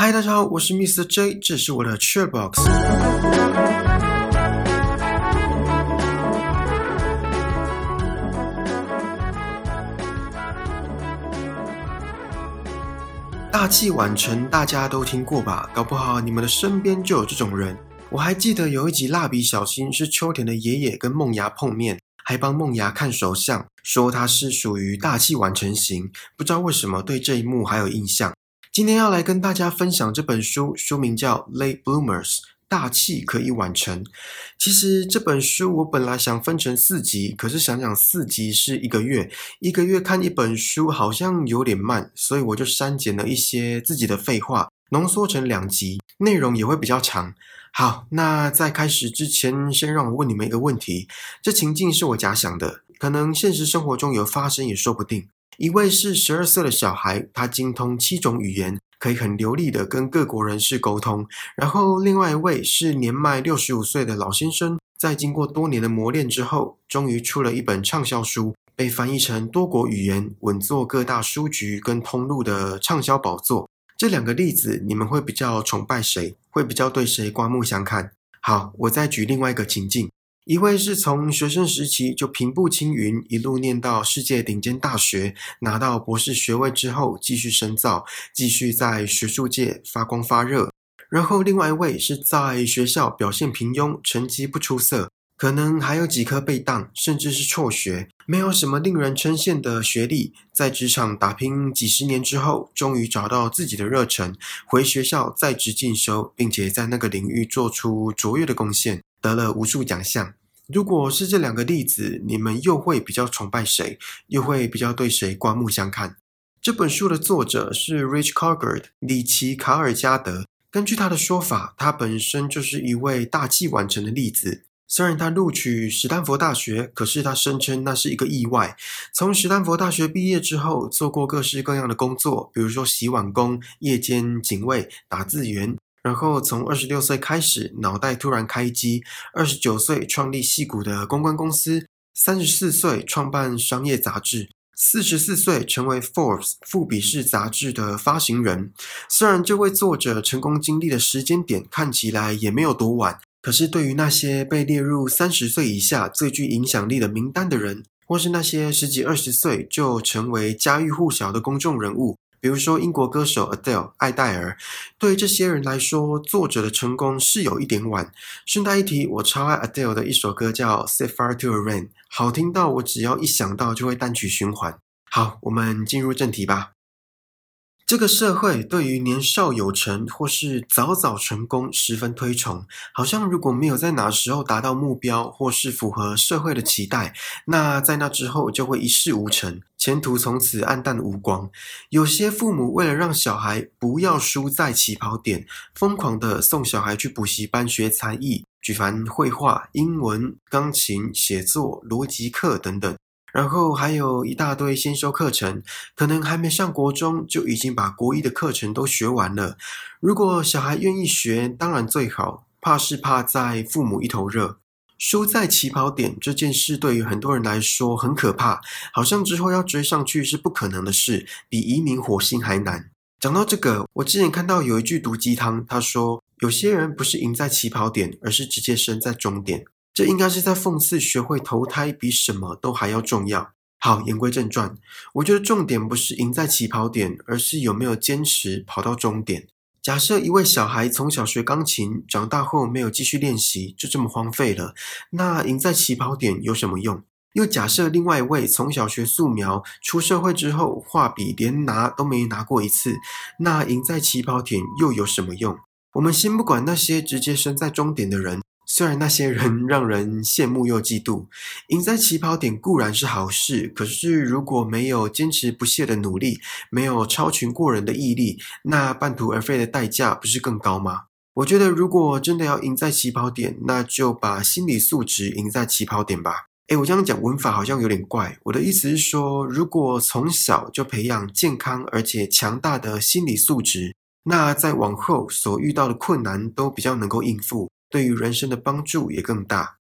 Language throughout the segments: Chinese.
嗨，大家好，我是 Mr. J，这是我的 c h e r Box。大器晚成，大家都听过吧？搞不好你们的身边就有这种人。我还记得有一集《蜡笔小新》是秋田的爷爷跟梦牙碰面，还帮梦牙看手相，说他是属于大器晚成型。不知道为什么对这一幕还有印象。今天要来跟大家分享这本书，书名叫《Late Bloomers》，大器可以晚成。其实这本书我本来想分成四集，可是想想四集是一个月，一个月看一本书好像有点慢，所以我就删减了一些自己的废话，浓缩成两集，内容也会比较长。好，那在开始之前，先让我问你们一个问题：这情境是我假想的，可能现实生活中有发生也说不定。一位是十二岁的小孩，他精通七种语言，可以很流利的跟各国人士沟通。然后，另外一位是年迈六十五岁的老先生，在经过多年的磨练之后，终于出了一本畅销书，被翻译成多国语言，稳坐各大书局跟通路的畅销宝座。这两个例子，你们会比较崇拜谁？会比较对谁刮目相看？好，我再举另外一个情境。一位是从学生时期就平步青云，一路念到世界顶尖大学，拿到博士学位之后继续深造，继续在学术界发光发热。然后另外一位是在学校表现平庸，成绩不出色，可能还有几科被当，甚至是辍学，没有什么令人称羡的学历，在职场打拼几十年之后，终于找到自己的热忱，回学校在职进修，并且在那个领域做出卓越的贡献，得了无数奖项。如果是这两个例子，你们又会比较崇拜谁？又会比较对谁刮目相看？这本书的作者是 Rich Cargard 里奇卡尔加德。根据他的说法，他本身就是一位大器晚成的例子。虽然他录取史丹佛大学，可是他声称那是一个意外。从史丹佛大学毕业之后，做过各式各样的工作，比如说洗碗工、夜间警卫、打字员。然后从二十六岁开始，脑袋突然开机。二十九岁创立戏骨的公关公司，三十四岁创办商业杂志，四十四岁成为 Forbes 富比士杂志的发行人。虽然这位作者成功经历的时间点看起来也没有多晚，可是对于那些被列入三十岁以下最具影响力的名单的人，或是那些十几二十岁就成为家喻户晓的公众人物。比如说，英国歌手 Adele 艾黛尔，对于这些人来说，作者的成功是有一点晚。顺带一提，我超爱 Adele 的一首歌叫《Set Fire to a Rain》，好听到我只要一想到就会单曲循环。好，我们进入正题吧。这个社会对于年少有成或是早早成功十分推崇，好像如果没有在哪时候达到目标或是符合社会的期待，那在那之后就会一事无成，前途从此暗淡无光。有些父母为了让小孩不要输在起跑点，疯狂的送小孩去补习班学才艺，举凡绘画、英文、钢琴、写作、逻辑课等等。然后还有一大堆先修课程，可能还没上国中就已经把国一的课程都学完了。如果小孩愿意学，当然最好。怕是怕在父母一头热，输在起跑点这件事对于很多人来说很可怕，好像之后要追上去是不可能的事，比移民火星还难。讲到这个，我之前看到有一句毒鸡汤，他说有些人不是赢在起跑点，而是直接生在终点。这应该是在讽刺学会投胎比什么都还要重要。好，言归正传，我觉得重点不是赢在起跑点，而是有没有坚持跑到终点。假设一位小孩从小学钢琴，长大后没有继续练习，就这么荒废了，那赢在起跑点有什么用？又假设另外一位从小学素描，出社会之后画笔连拿都没拿过一次，那赢在起跑点又有什么用？我们先不管那些直接生在终点的人。虽然那些人 让人羡慕又嫉妒，赢在起跑点固然是好事，可是如果没有坚持不懈的努力，没有超群过人的毅力，那半途而废的代价不是更高吗？我觉得，如果真的要赢在起跑点，那就把心理素质赢在起跑点吧。诶，我这样讲文法好像有点怪。我的意思是说，如果从小就培养健康而且强大的心理素质，那在往后所遇到的困难都比较能够应付。对于人生的帮助也更大。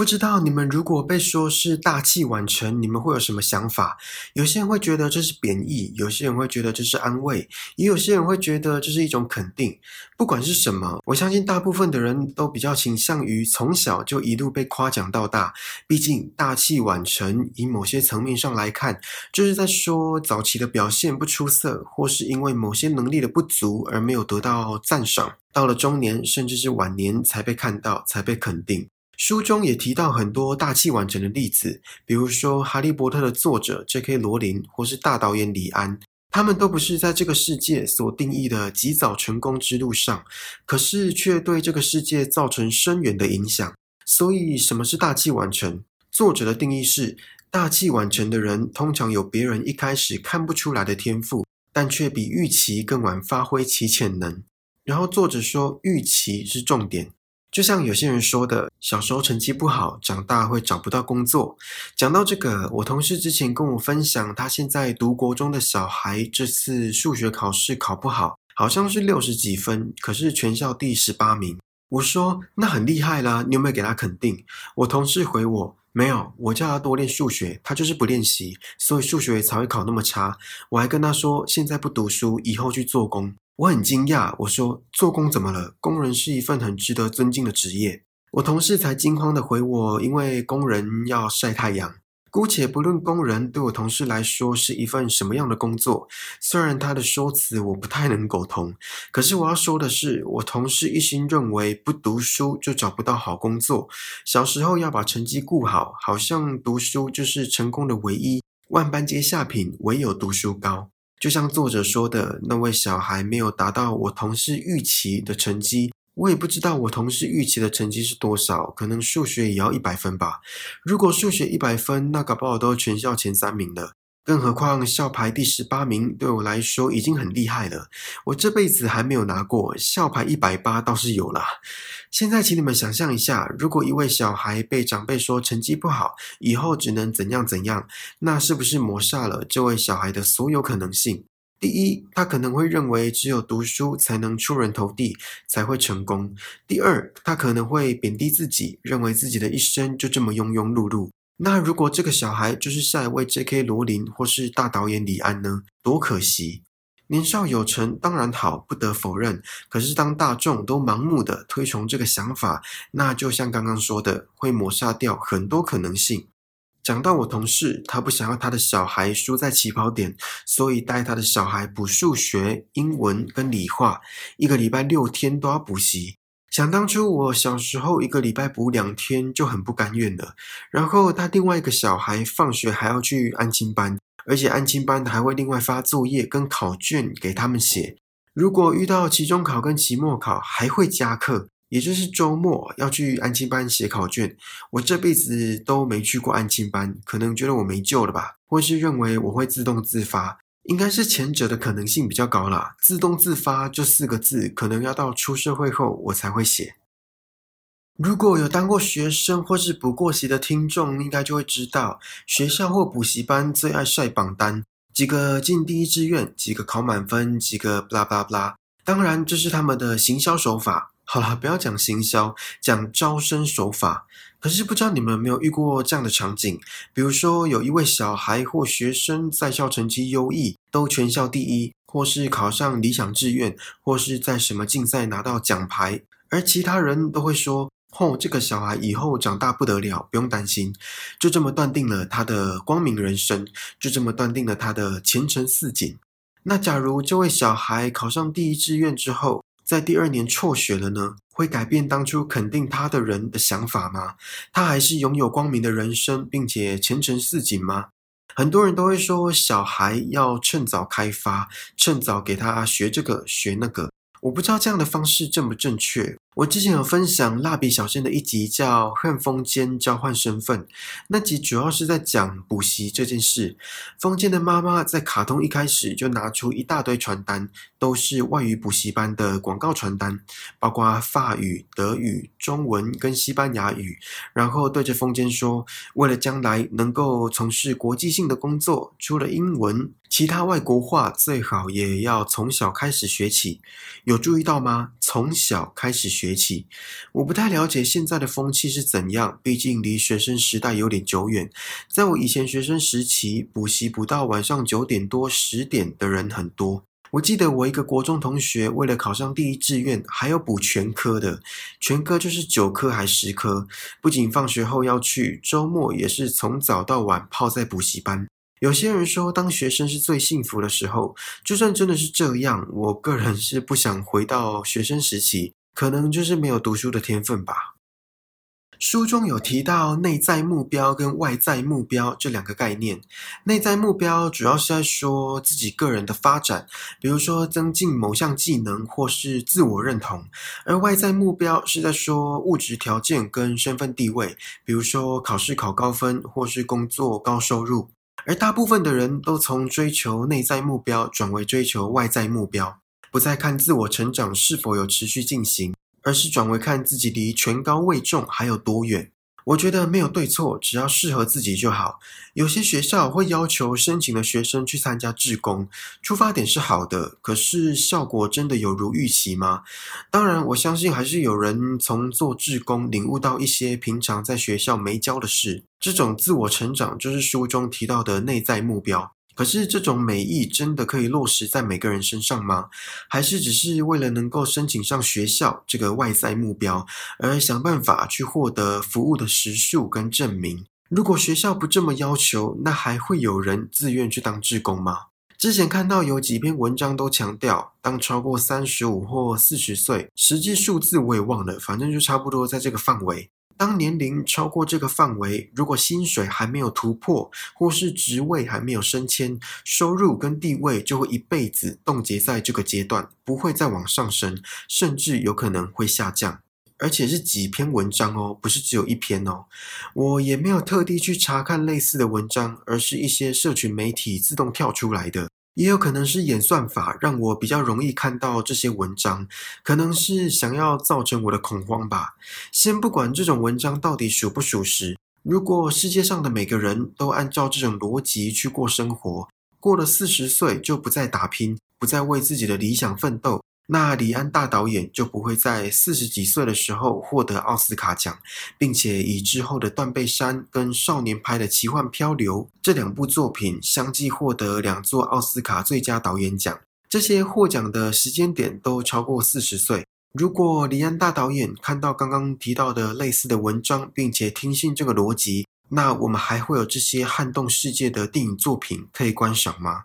不知道你们如果被说是大器晚成，你们会有什么想法？有些人会觉得这是贬义，有些人会觉得这是安慰，也有些人会觉得这是一种肯定。不管是什么，我相信大部分的人都比较倾向于从小就一路被夸奖到大。毕竟大器晚成，以某些层面上来看，就是在说早期的表现不出色，或是因为某些能力的不足而没有得到赞赏，到了中年甚至是晚年才被看到，才被肯定。书中也提到很多大器晚成的例子，比如说《哈利波特》的作者 J.K. 罗琳，或是大导演李安，他们都不是在这个世界所定义的极早成功之路上，可是却对这个世界造成深远的影响。所以，什么是大器晚成？作者的定义是：大器晚成的人通常有别人一开始看不出来的天赋，但却比预期更晚发挥其潜能。然后，作者说，预期是重点。就像有些人说的，小时候成绩不好，长大会找不到工作。讲到这个，我同事之前跟我分享，他现在读国中的小孩这次数学考试考不好，好像是六十几分，可是全校第十八名。我说那很厉害啦，你有没有给他肯定？我同事回我没有，我叫他多练数学，他就是不练习，所以数学才会考那么差。我还跟他说，现在不读书，以后去做工。我很惊讶，我说：“做工怎么了？工人是一份很值得尊敬的职业。”我同事才惊慌的回我：“因为工人要晒太阳。”姑且不论工人对我同事来说是一份什么样的工作，虽然他的说辞我不太能苟同，可是我要说的是，我同事一心认为不读书就找不到好工作，小时候要把成绩顾好，好像读书就是成功的唯一，万般皆下品，唯有读书高。就像作者说的，那位小孩没有达到我同事预期的成绩，我也不知道我同事预期的成绩是多少，可能数学也要一百分吧。如果数学一百分，那搞不好都全校前三名的。更何况校排第十八名，对我来说已经很厉害了。我这辈子还没有拿过校排一百八，倒是有啦。现在，请你们想象一下，如果一位小孩被长辈说成绩不好，以后只能怎样怎样，那是不是抹杀了这位小孩的所有可能性？第一，他可能会认为只有读书才能出人头地，才会成功；第二，他可能会贬低自己，认为自己的一生就这么庸庸碌碌。那如果这个小孩就是下一位 J.K. 罗琳或是大导演李安呢？多可惜！年少有成当然好，不得否认。可是当大众都盲目的推崇这个想法，那就像刚刚说的，会抹杀掉很多可能性。讲到我同事，他不想要他的小孩输在起跑点，所以带他的小孩补数学、英文跟理化，一个礼拜六天都要补习。想当初，我小时候一个礼拜补两天就很不甘愿了。然后他另外一个小孩放学还要去安亲班，而且安亲班还会另外发作业跟考卷给他们写。如果遇到期中考跟期末考，还会加课，也就是周末要去安亲班写考卷。我这辈子都没去过安亲班，可能觉得我没救了吧，或是认为我会自动自发。应该是前者的可能性比较高啦。自动自发这四个字，可能要到出社会后我才会写。如果有当过学生或是补过习的听众，应该就会知道，学校或补习班最爱晒榜单，几个进第一志愿，几个考满分，几个 blah blah blah。当然，这是他们的行销手法。好了，不要讲行销，讲招生手法。可是不知道你们有没有遇过这样的场景？比如说，有一位小孩或学生在校成绩优异，都全校第一，或是考上理想志愿，或是在什么竞赛拿到奖牌，而其他人都会说：“哦，这个小孩以后长大不得了，不用担心。”就这么断定了他的光明人生，就这么断定了他的前程似锦。那假如这位小孩考上第一志愿之后，在第二年辍学了呢？会改变当初肯定他的人的想法吗？他还是拥有光明的人生，并且前程似锦吗？很多人都会说，小孩要趁早开发，趁早给他学这个学那个。我不知道这样的方式正不正确。我之前有分享蜡笔小新的一集叫《和风间交换身份》，那集主要是在讲补习这件事。风间的妈妈在卡通一开始就拿出一大堆传单，都是外语补习班的广告传单，包括法语、德语、中文跟西班牙语，然后对着风间说：“为了将来能够从事国际性的工作，除了英文，其他外国话最好也要从小开始学起，有注意到吗？从小开始学起。我不太了解现在的风气是怎样，毕竟离学生时代有点久远。在我以前学生时期，补习补到晚上九点多、十点的人很多。我记得我一个国中同学，为了考上第一志愿，还要补全科的，全科就是九科还十科。不仅放学后要去，周末也是从早到晚泡在补习班。有些人说，当学生是最幸福的时候。就算真的是这样，我个人是不想回到学生时期，可能就是没有读书的天分吧。书中有提到内在目标跟外在目标这两个概念。内在目标主要是在说自己个人的发展，比如说增进某项技能或是自我认同；而外在目标是在说物质条件跟身份地位，比如说考试考高分或是工作高收入。而大部分的人都从追求内在目标转为追求外在目标，不再看自我成长是否有持续进行，而是转为看自己离权高位重还有多远。我觉得没有对错，只要适合自己就好。有些学校会要求申请的学生去参加志工，出发点是好的，可是效果真的有如预期吗？当然，我相信还是有人从做志工领悟到一些平常在学校没教的事。这种自我成长就是书中提到的内在目标。可是，这种美意真的可以落实在每个人身上吗？还是只是为了能够申请上学校这个外在目标，而想办法去获得服务的时数跟证明？如果学校不这么要求，那还会有人自愿去当志工吗？之前看到有几篇文章都强调，当超过三十五或四十岁，实际数字我也忘了，反正就差不多在这个范围。当年龄超过这个范围，如果薪水还没有突破，或是职位还没有升迁，收入跟地位就会一辈子冻结在这个阶段，不会再往上升，甚至有可能会下降。而且是几篇文章哦，不是只有一篇哦。我也没有特地去查看类似的文章，而是一些社群媒体自动跳出来的。也有可能是演算法让我比较容易看到这些文章，可能是想要造成我的恐慌吧。先不管这种文章到底属不属实，如果世界上的每个人都按照这种逻辑去过生活，过了四十岁就不再打拼，不再为自己的理想奋斗。那李安大导演就不会在四十几岁的时候获得奥斯卡奖，并且以之后的《断背山》跟少年拍的《奇幻漂流》这两部作品相继获得两座奥斯卡最佳导演奖。这些获奖的时间点都超过四十岁。如果李安大导演看到刚刚提到的类似的文章，并且听信这个逻辑，那我们还会有这些撼动世界的电影作品可以观赏吗？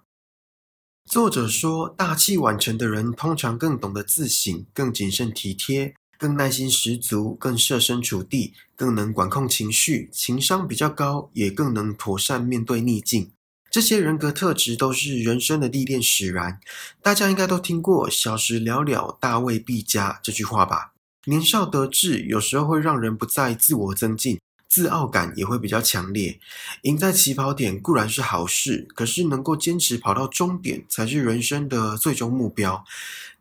作者说，大器晚成的人通常更懂得自省，更谨慎体贴，更耐心十足，更设身处地，更能管控情绪，情商比较高，也更能妥善面对逆境。这些人格特质都是人生的历练使然。大家应该都听过“小时了了，大未必佳”这句话吧？年少得志，有时候会让人不再自我增进。自傲感也会比较强烈，赢在起跑点固然是好事，可是能够坚持跑到终点才是人生的最终目标。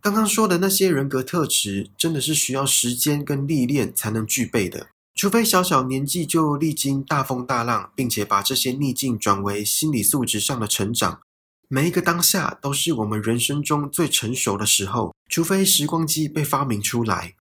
刚刚说的那些人格特质，真的是需要时间跟历练才能具备的。除非小小年纪就历经大风大浪，并且把这些逆境转为心理素质上的成长。每一个当下都是我们人生中最成熟的时候，除非时光机被发明出来。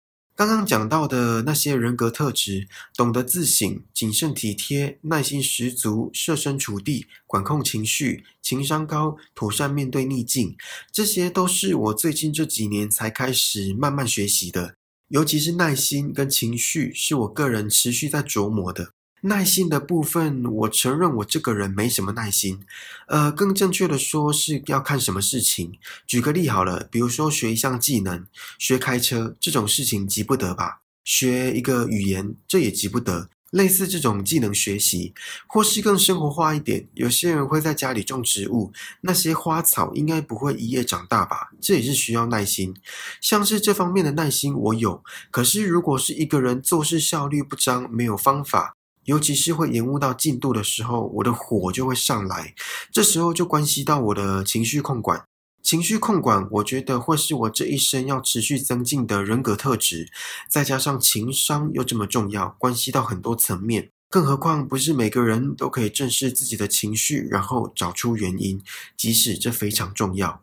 刚刚讲到的那些人格特质，懂得自省、谨慎体贴、耐心十足、设身处地、管控情绪、情商高、妥善面对逆境，这些都是我最近这几年才开始慢慢学习的。尤其是耐心跟情绪，是我个人持续在琢磨的。耐心的部分，我承认我这个人没什么耐心。呃，更正确的说是要看什么事情。举个例好了，比如说学一项技能，学开车这种事情急不得吧？学一个语言，这也急不得。类似这种技能学习，或是更生活化一点，有些人会在家里种植物，那些花草应该不会一夜长大吧？这也是需要耐心。像是这方面的耐心我有，可是如果是一个人做事效率不彰，没有方法。尤其是会延误到进度的时候，我的火就会上来，这时候就关系到我的情绪控管。情绪控管，我觉得会是我这一生要持续增进的人格特质。再加上情商又这么重要，关系到很多层面，更何况不是每个人都可以正视自己的情绪，然后找出原因，即使这非常重要。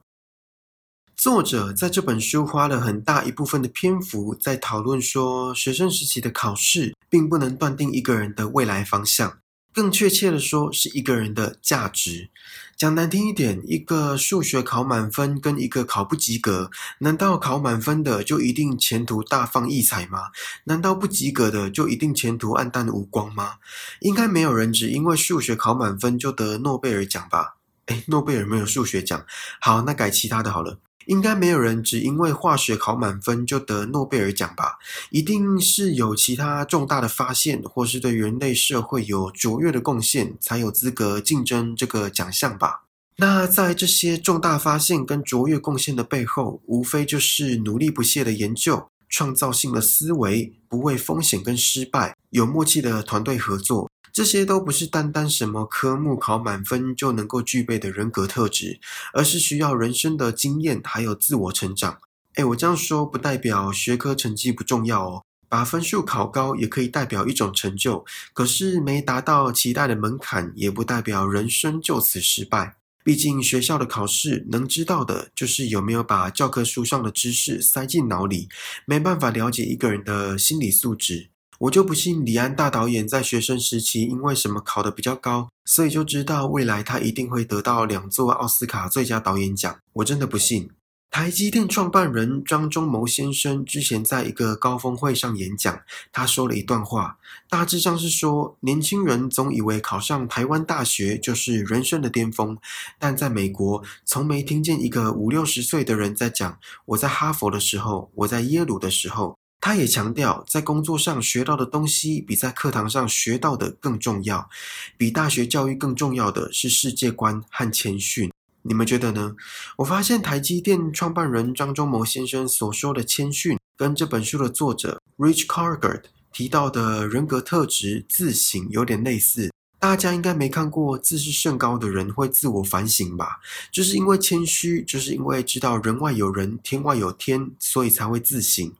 作者在这本书花了很大一部分的篇幅在讨论说，学生时期的考试并不能断定一个人的未来方向，更确切的说，是一个人的价值。讲难听一点，一个数学考满分跟一个考不及格，难道考满分的就一定前途大放异彩吗？难道不及格的就一定前途黯淡无光吗？应该没有人只因为数学考满分就得诺贝尔奖吧？诶诺贝尔没有数学奖，好，那改其他的好了。应该没有人只因为化学考满分就得诺贝尔奖吧？一定是有其他重大的发现，或是对人类社会有卓越的贡献，才有资格竞争这个奖项吧？那在这些重大发现跟卓越贡献的背后，无非就是努力不懈的研究、创造性的思维、不畏风险跟失败、有默契的团队合作。这些都不是单单什么科目考满分就能够具备的人格特质，而是需要人生的经验还有自我成长。哎，我这样说不代表学科成绩不重要哦，把分数考高也可以代表一种成就。可是没达到期待的门槛，也不代表人生就此失败。毕竟学校的考试能知道的就是有没有把教科书上的知识塞进脑里，没办法了解一个人的心理素质。我就不信李安大导演在学生时期因为什么考得比较高，所以就知道未来他一定会得到两座奥斯卡最佳导演奖。我真的不信。台积电创办人张忠谋先生之前在一个高峰会上演讲，他说了一段话，大致上是说：年轻人总以为考上台湾大学就是人生的巅峰，但在美国从没听见一个五六十岁的人在讲我在哈佛的时候，我在耶鲁的时候。他也强调，在工作上学到的东西比在课堂上学到的更重要，比大学教育更重要的是世界观和谦逊。你们觉得呢？我发现台积电创办人张忠谋先生所说的谦逊，跟这本书的作者 Rich Cargard 提到的人格特质自省有点类似。大家应该没看过自视甚高的人会自我反省吧？就是因为谦虚，就是因为知道人外有人，天外有天，所以才会自省。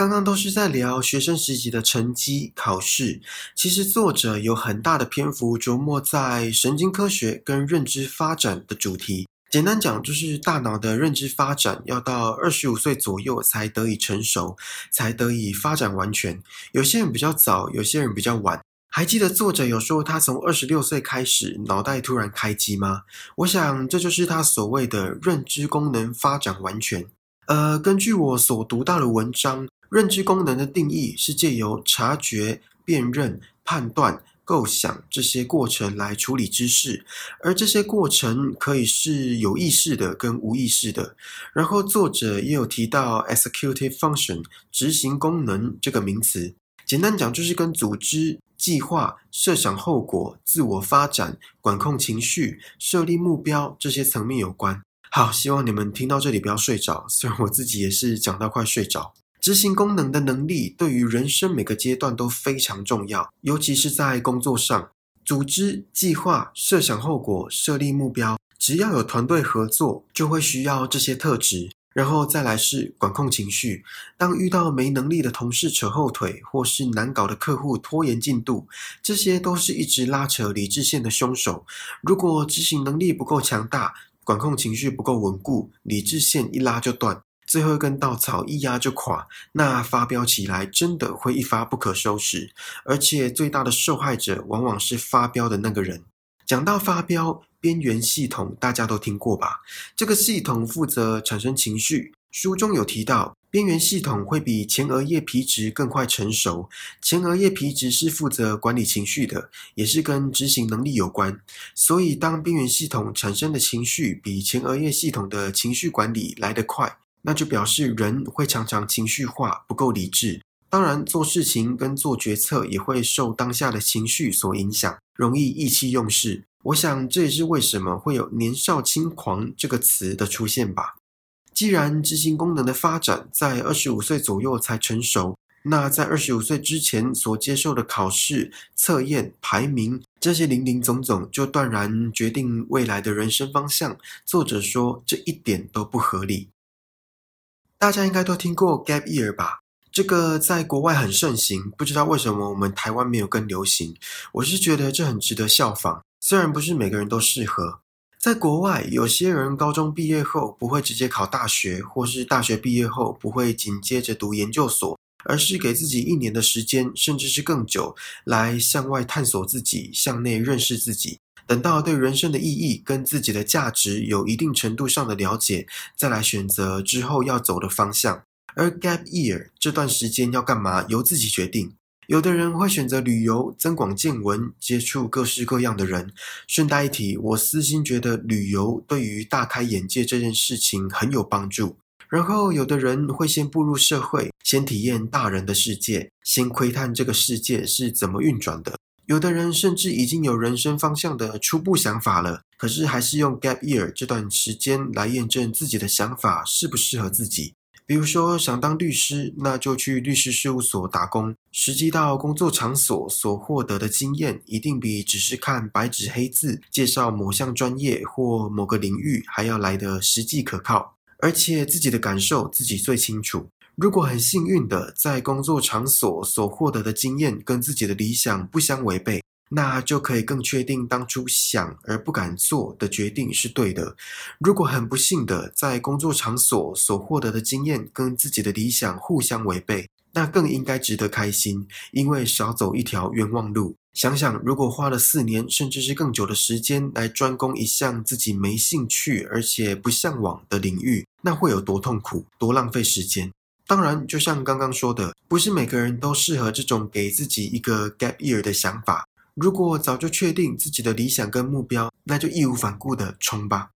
刚刚都是在聊学生时期的成绩考试，其实作者有很大的篇幅琢磨在神经科学跟认知发展的主题。简单讲，就是大脑的认知发展要到二十五岁左右才得以成熟，才得以发展完全。有些人比较早，有些人比较晚。还记得作者有说他从二十六岁开始脑袋突然开机吗？我想这就是他所谓的认知功能发展完全。呃，根据我所读到的文章。认知功能的定义是借由察觉、辨认、判断、构想这些过程来处理知识，而这些过程可以是有意识的跟无意识的。然后作者也有提到 executive function 执行功能这个名词，简单讲就是跟组织、计划、设想后果、自我发展、管控情绪、设立目标这些层面有关。好，希望你们听到这里不要睡着，虽然我自己也是讲到快睡着。执行功能的能力对于人生每个阶段都非常重要，尤其是在工作上，组织、计划、设想后果、设立目标，只要有团队合作，就会需要这些特质。然后再来是管控情绪，当遇到没能力的同事扯后腿，或是难搞的客户拖延进度，这些都是一直拉扯理智线的凶手。如果执行能力不够强大，管控情绪不够稳固，理智线一拉就断。最后一根稻草一压就垮，那发飙起来真的会一发不可收拾，而且最大的受害者往往是发飙的那个人。讲到发飙，边缘系统大家都听过吧？这个系统负责产生情绪。书中有提到，边缘系统会比前额叶皮质更快成熟。前额叶皮质是负责管理情绪的，也是跟执行能力有关。所以，当边缘系统产生的情绪比前额叶系统的情绪管理来得快。那就表示人会常常情绪化，不够理智。当然，做事情跟做决策也会受当下的情绪所影响，容易意气用事。我想这也是为什么会有“年少轻狂”这个词的出现吧。既然执行功能的发展在二十五岁左右才成熟，那在二十五岁之前所接受的考试、测验、排名这些零零总总，就断然决定未来的人生方向。作者说，这一点都不合理。大家应该都听过 gap year 吧？这个在国外很盛行，不知道为什么我们台湾没有更流行。我是觉得这很值得效仿，虽然不是每个人都适合。在国外，有些人高中毕业后不会直接考大学，或是大学毕业后不会紧接着读研究所，而是给自己一年的时间，甚至是更久，来向外探索自己，向内认识自己。等到对人生的意义跟自己的价值有一定程度上的了解，再来选择之后要走的方向。而 gap year 这段时间要干嘛，由自己决定。有的人会选择旅游，增广见闻，接触各式各样的人。顺带一提，我私心觉得旅游对于大开眼界这件事情很有帮助。然后，有的人会先步入社会，先体验大人的世界，先窥探这个世界是怎么运转的。有的人甚至已经有人生方向的初步想法了，可是还是用 gap year 这段时间来验证自己的想法适不适合自己。比如说想当律师，那就去律师事务所打工，实际到工作场所所获得的经验，一定比只是看白纸黑字介绍某项专业或某个领域还要来的实际可靠。而且自己的感受自己最清楚。如果很幸运的在工作场所所获得的经验跟自己的理想不相违背，那就可以更确定当初想而不敢做的决定是对的。如果很不幸的在工作场所所获得的经验跟自己的理想互相违背，那更应该值得开心，因为少走一条冤枉路。想想如果花了四年甚至是更久的时间来专攻一项自己没兴趣而且不向往的领域，那会有多痛苦，多浪费时间。当然，就像刚刚说的，不是每个人都适合这种给自己一个 gap year 的想法。如果早就确定自己的理想跟目标，那就义无反顾的冲吧。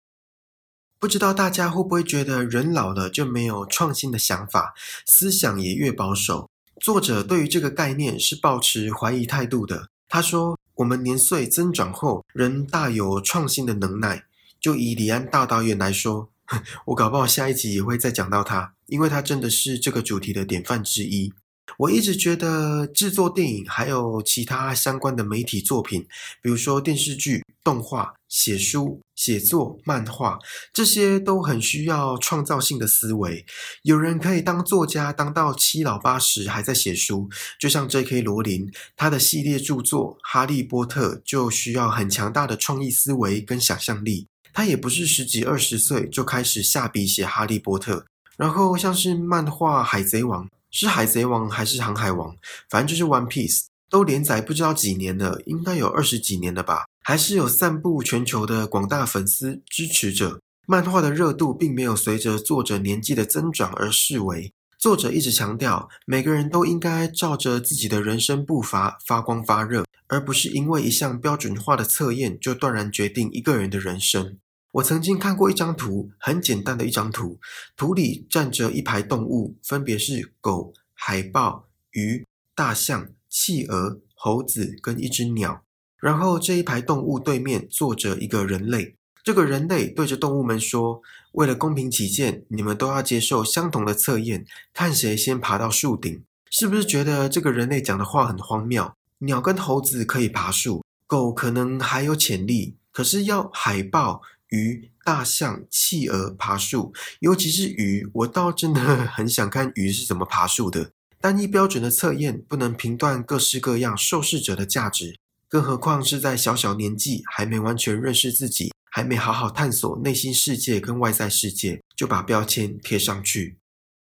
不知道大家会不会觉得人老了就没有创新的想法，思想也越保守？作者对于这个概念是抱持怀疑态度的。他说：“我们年岁增长后，人大有创新的能耐。就以李安大导演来说。”我搞不好下一集也会再讲到他，因为他真的是这个主题的典范之一。我一直觉得制作电影还有其他相关的媒体作品，比如说电视剧、动画、写书、写作、漫画，这些都很需要创造性的思维。有人可以当作家当到七老八十还在写书，就像 J.K. 罗琳，他的系列著作《哈利波特》就需要很强大的创意思维跟想象力。他也不是十几二十岁就开始下笔写《哈利波特》，然后像是漫画《海贼王》，是《海贼王》还是《航海王》？反正就是《One Piece》，都连载不知道几年了，应该有二十几年了吧？还是有散布全球的广大粉丝支持着。漫画的热度并没有随着作者年纪的增长而式微。作者一直强调，每个人都应该照着自己的人生步伐发光发热，而不是因为一项标准化的测验就断然决定一个人的人生。我曾经看过一张图，很简单的一张图，图里站着一排动物，分别是狗、海豹、鱼、大象、企鹅、猴子跟一只鸟。然后这一排动物对面坐着一个人类。这个人类对着动物们说：“为了公平起见，你们都要接受相同的测验，看谁先爬到树顶。”是不是觉得这个人类讲的话很荒谬？鸟跟猴子可以爬树，狗可能还有潜力，可是要海豹、鱼、大象、企鹅爬树，尤其是鱼，我倒真的很想看鱼是怎么爬树的。单一标准的测验不能评断各式各样受试者的价值，更何况是在小小年纪还没完全认识自己。还没好好探索内心世界跟外在世界，就把标签贴上去。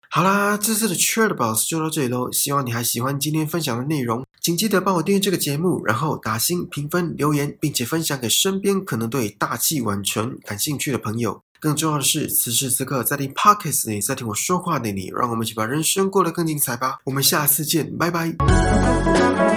好啦，这次的 c h a r t Boss 就到这里喽。希望你还喜欢今天分享的内容，请记得帮我订阅这个节目，然后打星评分留言，并且分享给身边可能对大器晚成感兴趣的朋友。更重要的是，此时此刻在听 Podcast 你在听我说话的你，让我们一起把人生过得更精彩吧。我们下次见，拜拜。